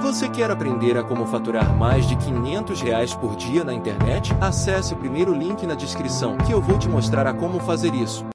Você quer aprender a como faturar mais de 500 reais por dia na internet? Acesse o primeiro link na descrição que eu vou te mostrar a como fazer isso.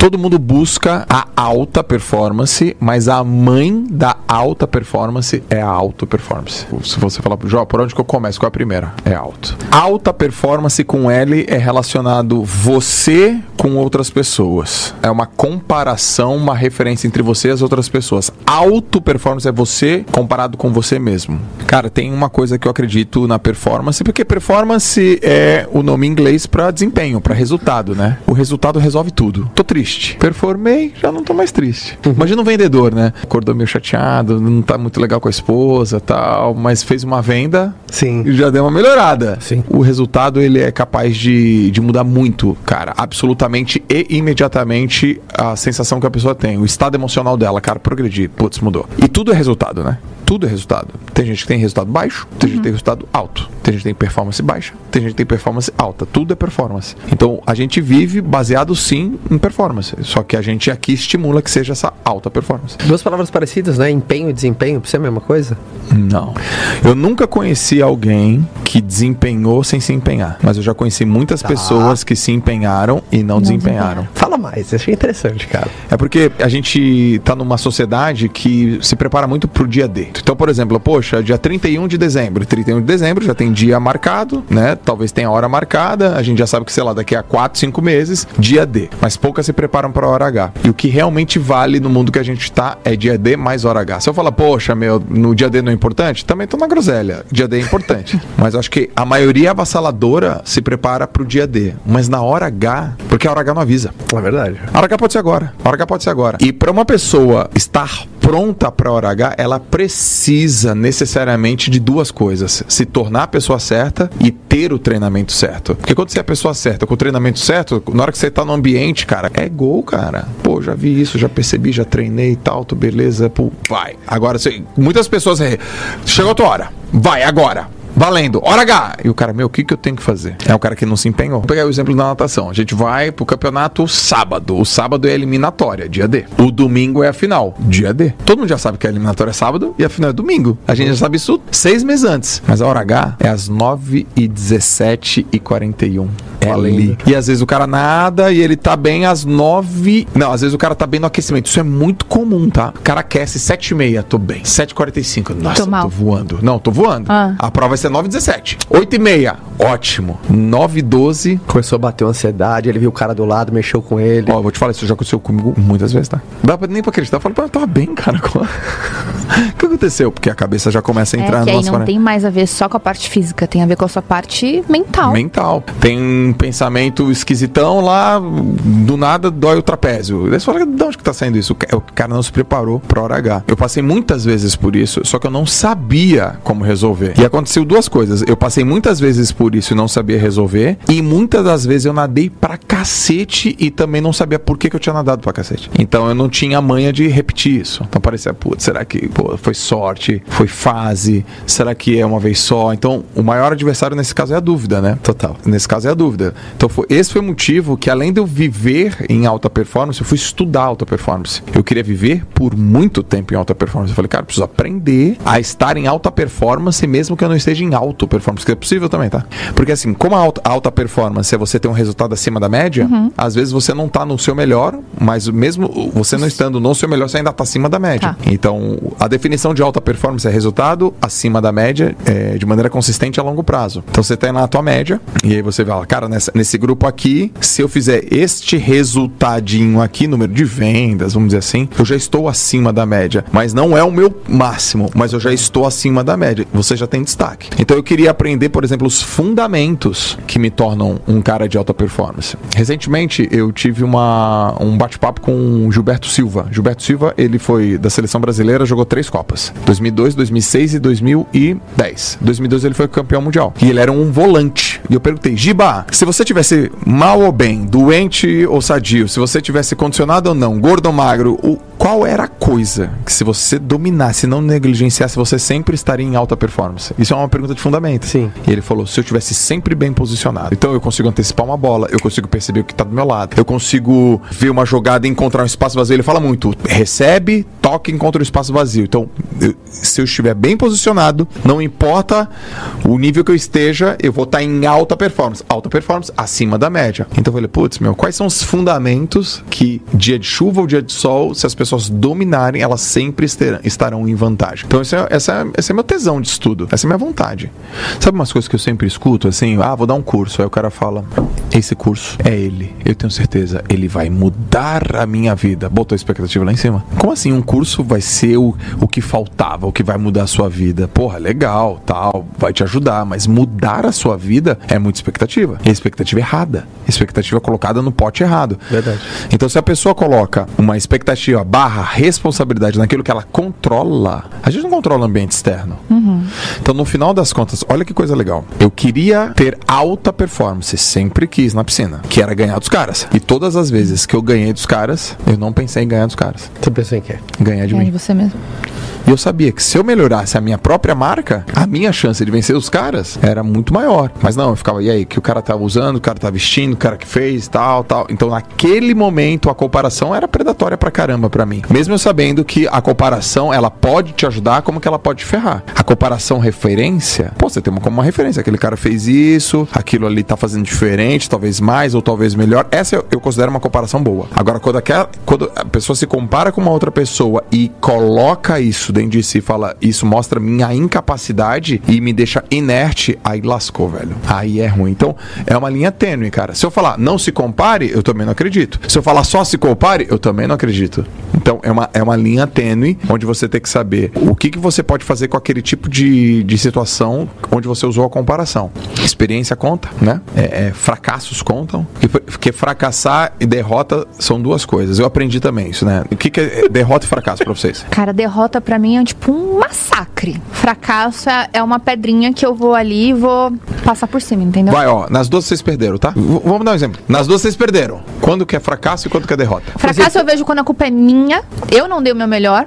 Todo mundo busca a alta performance, mas a mãe da alta performance é a auto performance. Se você falar Jó, por onde que eu começo? Qual é a primeira? É alto. Alta performance com L é relacionado você com outras pessoas. É uma comparação, uma referência entre você e as outras pessoas. Alto performance é você comparado com você mesmo. Cara, tem uma coisa que eu acredito na performance, porque performance é o nome em inglês para desempenho, para resultado, né? O resultado resolve tudo. Tô triste triste. Performei, já não tô mais triste. Uhum. Imagina um vendedor, né? Acordou meio chateado, não tá muito legal com a esposa tal, mas fez uma venda Sim. e já deu uma melhorada. Sim. O resultado, ele é capaz de, de mudar muito, cara. Absolutamente e imediatamente a sensação que a pessoa tem. O estado emocional dela, cara, progredir. Putz, mudou. E tudo é resultado, né? Tudo é resultado. Tem gente que tem resultado baixo, tem uhum. gente que tem resultado alto. Tem gente que tem performance baixa, tem gente que tem performance alta. Tudo é performance. Então a gente vive baseado sim em performance. Só que a gente aqui estimula que seja essa alta performance. Duas palavras parecidas, né? Empenho e desempenho, pra ser a mesma coisa? Não. Eu nunca conheci alguém que desempenhou sem se empenhar. Mas eu já conheci muitas tá. pessoas que se empenharam e não, não desempenharam. Fala mais, achei interessante, cara. É porque a gente tá numa sociedade que se prepara muito pro dia D. Então, por exemplo, poxa, dia 31 de dezembro. 31 de dezembro já tem dia marcado, né? Talvez tenha hora marcada. A gente já sabe que, sei lá, daqui a 4, 5 meses, dia D. Mas poucas se preparam para hora H. E o que realmente vale no mundo que a gente está é dia D mais hora H. Se eu falar, poxa, meu, no dia D não é importante, também tô na groselha. Dia D é importante. Mas acho que a maioria avassaladora se prepara para o dia D. Mas na hora H, porque a hora H não avisa. É verdade. A hora H pode ser agora. A hora H pode ser agora. E para uma pessoa estar pronta para hora H, ela precisa necessariamente de duas coisas: se tornar a pessoa certa e ter o treinamento certo. Porque quando você é a pessoa certa, com o treinamento certo, na hora que você está no ambiente, cara, é gol, cara. Pô, já vi isso, já percebi, já treinei e tal, tu beleza, pô, vai. Agora, você, muitas pessoas. Chegou a tua hora, vai agora Valendo, hora H! E o cara, meu, o que, que eu tenho que fazer? É o cara que não se empenhou. Vou pegar o exemplo da natação. A gente vai pro campeonato sábado. O sábado é eliminatória, dia D. O domingo é a final, dia D. Todo mundo já sabe que a eliminatória é sábado e a final é domingo. A gente já sabe isso seis meses antes. Mas a hora H é às 9 e 17 e 41. É ali. E às vezes o cara nada e ele tá bem às 9. Não, às vezes o cara tá bem no aquecimento. Isso é muito comum, tá? O cara aquece 7 e meia, tô bem. 7 e 45 Nossa, tô, tô voando. Não, tô voando. Ah. A prova vai ser 9 e 17. 8 e meia, ótimo. 9 e 12. Começou a bater uma ansiedade, ele viu o cara do lado, mexeu com ele. Ó, vou te falar, isso já aconteceu comigo muitas vezes, tá? Não dá nem pra acreditar. Eu falo, eu tava bem, cara. o que aconteceu? Porque a cabeça já começa a é entrar é que aí não tem mais a ver só com a parte física, tem a ver com a sua parte mental. Mental. Tem um pensamento esquisitão lá, do nada dói o trapézio. Daí você fala, de onde que tá saindo isso? O cara não se preparou pra hora H. Eu passei muitas vezes por isso, só que eu não sabia como resolver. E aconteceu duas coisas. Eu passei muitas vezes por isso e não sabia resolver. E muitas das vezes eu nadei pra cacete e também não sabia por que, que eu tinha nadado pra cacete. Então eu não tinha manha de repetir isso. Então parecia, putz, será que pô, foi sorte? Foi fase? Será que é uma vez só? Então o maior adversário nesse caso é a dúvida, né? Total. Nesse caso é a dúvida. Então foi, esse foi o motivo que além de eu viver em alta performance, eu fui estudar alta performance. Eu queria viver por muito tempo em alta performance. Eu falei, cara, preciso aprender a estar em alta performance mesmo que eu não esteja em alta performance, que é possível também, tá? Porque assim, como a alta, alta performance é você ter um resultado acima da média, uhum. às vezes você não tá no seu melhor, mas mesmo você não estando no seu melhor, você ainda tá acima da média. Tá. Então, a definição de alta performance é resultado acima da média é, de maneira consistente a longo prazo. Então você tá na tua média, e aí você fala, cara, nessa, nesse grupo aqui, se eu fizer este resultadinho aqui, número de vendas, vamos dizer assim, eu já estou acima da média. Mas não é o meu máximo, mas eu já estou acima da média. Você já tem destaque. Então eu queria aprender, por exemplo, os fundamentos que me tornam um cara de alta performance. Recentemente eu tive uma, um bate-papo com o Gilberto Silva. Gilberto Silva, ele foi da seleção brasileira, jogou três Copas: 2002, 2006 e 2010. 2012 ele foi campeão mundial. E ele era um volante. E eu perguntei, Giba, se você tivesse mal ou bem, doente ou sadio, se você tivesse condicionado ou não, gordo ou magro, o, qual era a coisa que se você dominasse, não negligenciasse, você sempre estaria em alta performance? Isso é uma pergunta de fundamento. Sim. E ele falou, se eu tivesse sempre bem posicionado. Então eu consigo antecipar uma bola, eu consigo perceber o que está do meu lado, eu consigo ver uma jogada e encontrar um espaço vazio. Ele fala muito, recebe, toca choque contra o espaço vazio. Então, eu- se eu estiver bem posicionado, não importa o nível que eu esteja, eu vou estar em alta performance. Alta performance acima da média. Então eu falei, putz, meu, quais são os fundamentos que dia de chuva ou dia de sol, se as pessoas dominarem, elas sempre estarão em vantagem. Então esse é, essa é, esse é meu tesão de estudo. Essa é minha vontade. Sabe umas coisas que eu sempre escuto, assim, ah, vou dar um curso. Aí o cara fala, esse curso é ele. Eu tenho certeza, ele vai mudar a minha vida. Botou a expectativa lá em cima. Como assim um curso vai ser o, o que faltava, o que vai mudar a sua vida? Porra, legal, tal, vai te ajudar, mas mudar a sua vida é muita expectativa. E a expectativa errada. Expectativa colocada no pote errado. Verdade. Então, se a pessoa coloca uma expectativa barra responsabilidade naquilo que ela controla, a gente não controla o ambiente externo. Então, no final das contas, olha que coisa legal. Eu queria ter alta performance, sempre quis na piscina, que era ganhar dos caras. E todas as vezes que eu ganhei dos caras, eu não pensei em ganhar dos caras. Você pensou em quê? Ganhar de É de mim. você mesmo. E eu sabia que se eu melhorasse a minha própria marca, a minha chance de vencer os caras era muito maior. Mas não, eu ficava, e aí, que o cara tava usando, o cara tá vestindo, o cara que fez, tal, tal. Então, naquele momento, a comparação era predatória pra caramba pra mim. Mesmo eu sabendo que a comparação, ela pode te ajudar, como que ela pode te ferrar. A comparação referência, pô, você tem como uma referência. Aquele cara fez isso, aquilo ali tá fazendo diferente, talvez mais ou talvez melhor. Essa eu, eu considero uma comparação boa. Agora, quando, aquela, quando a pessoa se compara com uma outra pessoa e coloca isso dentro de si fala, isso mostra minha incapacidade e me deixa inerte, aí lascou, velho. Aí é ruim. Então, é uma linha tênue, cara. Se eu falar não se compare, eu também não acredito. Se eu falar só se compare, eu também não acredito. Então, é uma, é uma linha tênue onde você tem que saber o que, que você pode fazer com aquele tipo de, de situação onde você usou a comparação. Experiência conta, né? É, é, fracassos contam. Porque fracassar e derrota são duas coisas. Eu aprendi também isso, né? O que, que é derrota e fracasso pra vocês? Cara, derrota pra mim é tipo um massacre. Fracasso é, é uma pedrinha que eu vou ali e vou passar por cima, entendeu? Vai, ó, nas duas vocês perderam, tá? V- vamos dar um exemplo. Nas duas vocês perderam. Quando que é fracasso e quando que é derrota? Fracasso eu vejo quando a culpa é minha, eu não dei o meu melhor.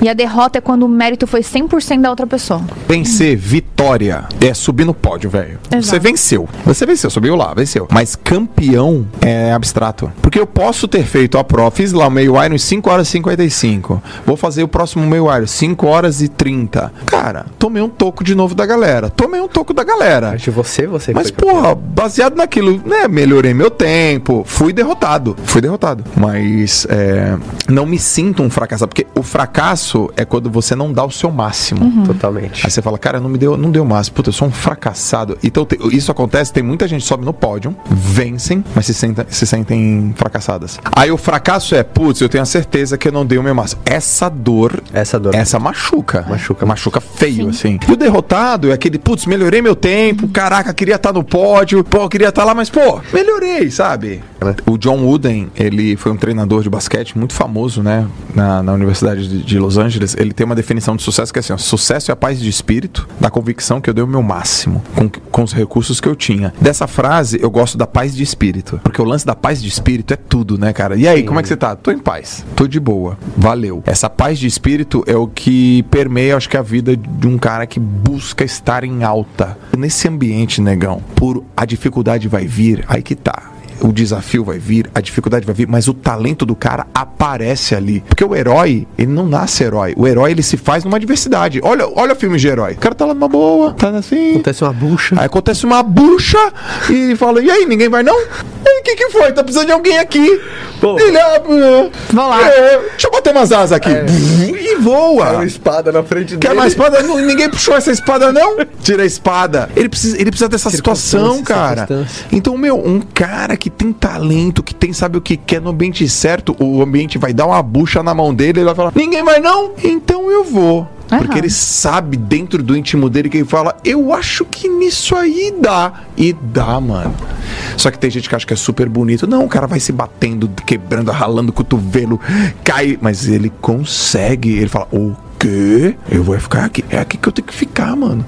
E a derrota é quando o mérito foi 100% da outra pessoa. Vencer, vitória, é subir no pódio, velho. Você venceu. Você venceu, subiu lá, venceu. Mas campeão é abstrato. Porque eu posso ter feito a prova, fiz lá o meio Iron em 5 horas e 55. Vou fazer o próximo meio Iron 5 horas e 30. Cara, tomei um toco de novo da galera. Tomei um toco da galera. Que você, você Mas, foi campeão. porra, baseado naquilo, né? Melhorei meu tempo, fui derrotado. Fui derrotado. Mas é, não me sinto um fracassado, porque o fracasso é quando você não dá o seu máximo. Totalmente. Aí você fala, cara, não me deu, não deu o máximo. Puta, eu sou um fracassado. Então te- isso acontece, tem muita gente que sobe no pódio, vencem, mas se, senta- se sentem fracassadas. Aí o fracasso é, putz, eu tenho a certeza que eu não dei o meu máximo. Essa dor Essa dor. essa machuca. Machuca. Machuca feio, assim. E o derrotado é aquele, putz, melhorei meu tempo, caraca, queria estar no pódio, pô, queria estar lá, mas, pô, melhorei, sabe? O John Wooden, ele foi um treinador de basquete muito famoso, né? Na, na Universidade de, de Los Angeles. Ele tem uma definição de sucesso que é assim: ó, sucesso é a paz de espírito, da convicção que eu dei o meu máximo, com, com os recursos que eu tinha. Dessa frase, eu gosto da paz de espírito. Porque o lance da paz de espírito é tudo, né, cara? E aí, como é que você tá? Tô em paz. Tô de boa. Valeu. Essa paz de espírito é o que permeia, acho que, a vida de um cara que busca estar em alta. Nesse ambiente, negão, por a dificuldade vai vir, aí que tá o desafio vai vir, a dificuldade vai vir, mas o talento do cara aparece ali. Porque o herói, ele não nasce herói. O herói, ele se faz numa adversidade. Olha, olha filme de herói. O cara tá lá numa boa, tá assim. Acontece uma bucha. Aí acontece uma bucha e fala: E aí, ninguém vai não? E o que que foi? Tá precisando de alguém aqui. Pô. Ele, ah, é, Vou lá. é, deixa eu bater umas asas aqui. E voa. Uma espada na frente Quer mais espada? Ninguém puxou essa espada, não? Tira a espada. Ele precisa, ele precisa dessa situação, cara. Então, meu, um cara que tem talento, que tem, sabe o que quer no ambiente certo, o ambiente vai dar uma bucha na mão dele, ele vai falar: ninguém vai não? Então eu vou. Porque ele sabe dentro do íntimo dele que ele fala: Eu acho que nisso aí dá. E dá, mano. Só que tem gente que acha que é super bonito. Não, o cara vai se batendo, quebrando, ralando o cotovelo, cai. Mas ele consegue. Ele fala: O quê? Eu vou ficar aqui. É aqui que eu tenho que ficar, mano.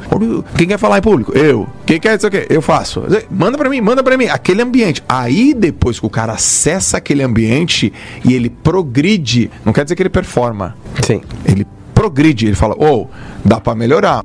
Quem quer falar em público? Eu. Quem quer isso aqui? Eu faço. Manda pra mim, manda pra mim. Aquele ambiente. Aí depois que o cara acessa aquele ambiente e ele progride, não quer dizer que ele performa. Sim. Ele progride, ele fala, ô, dá pra melhorar.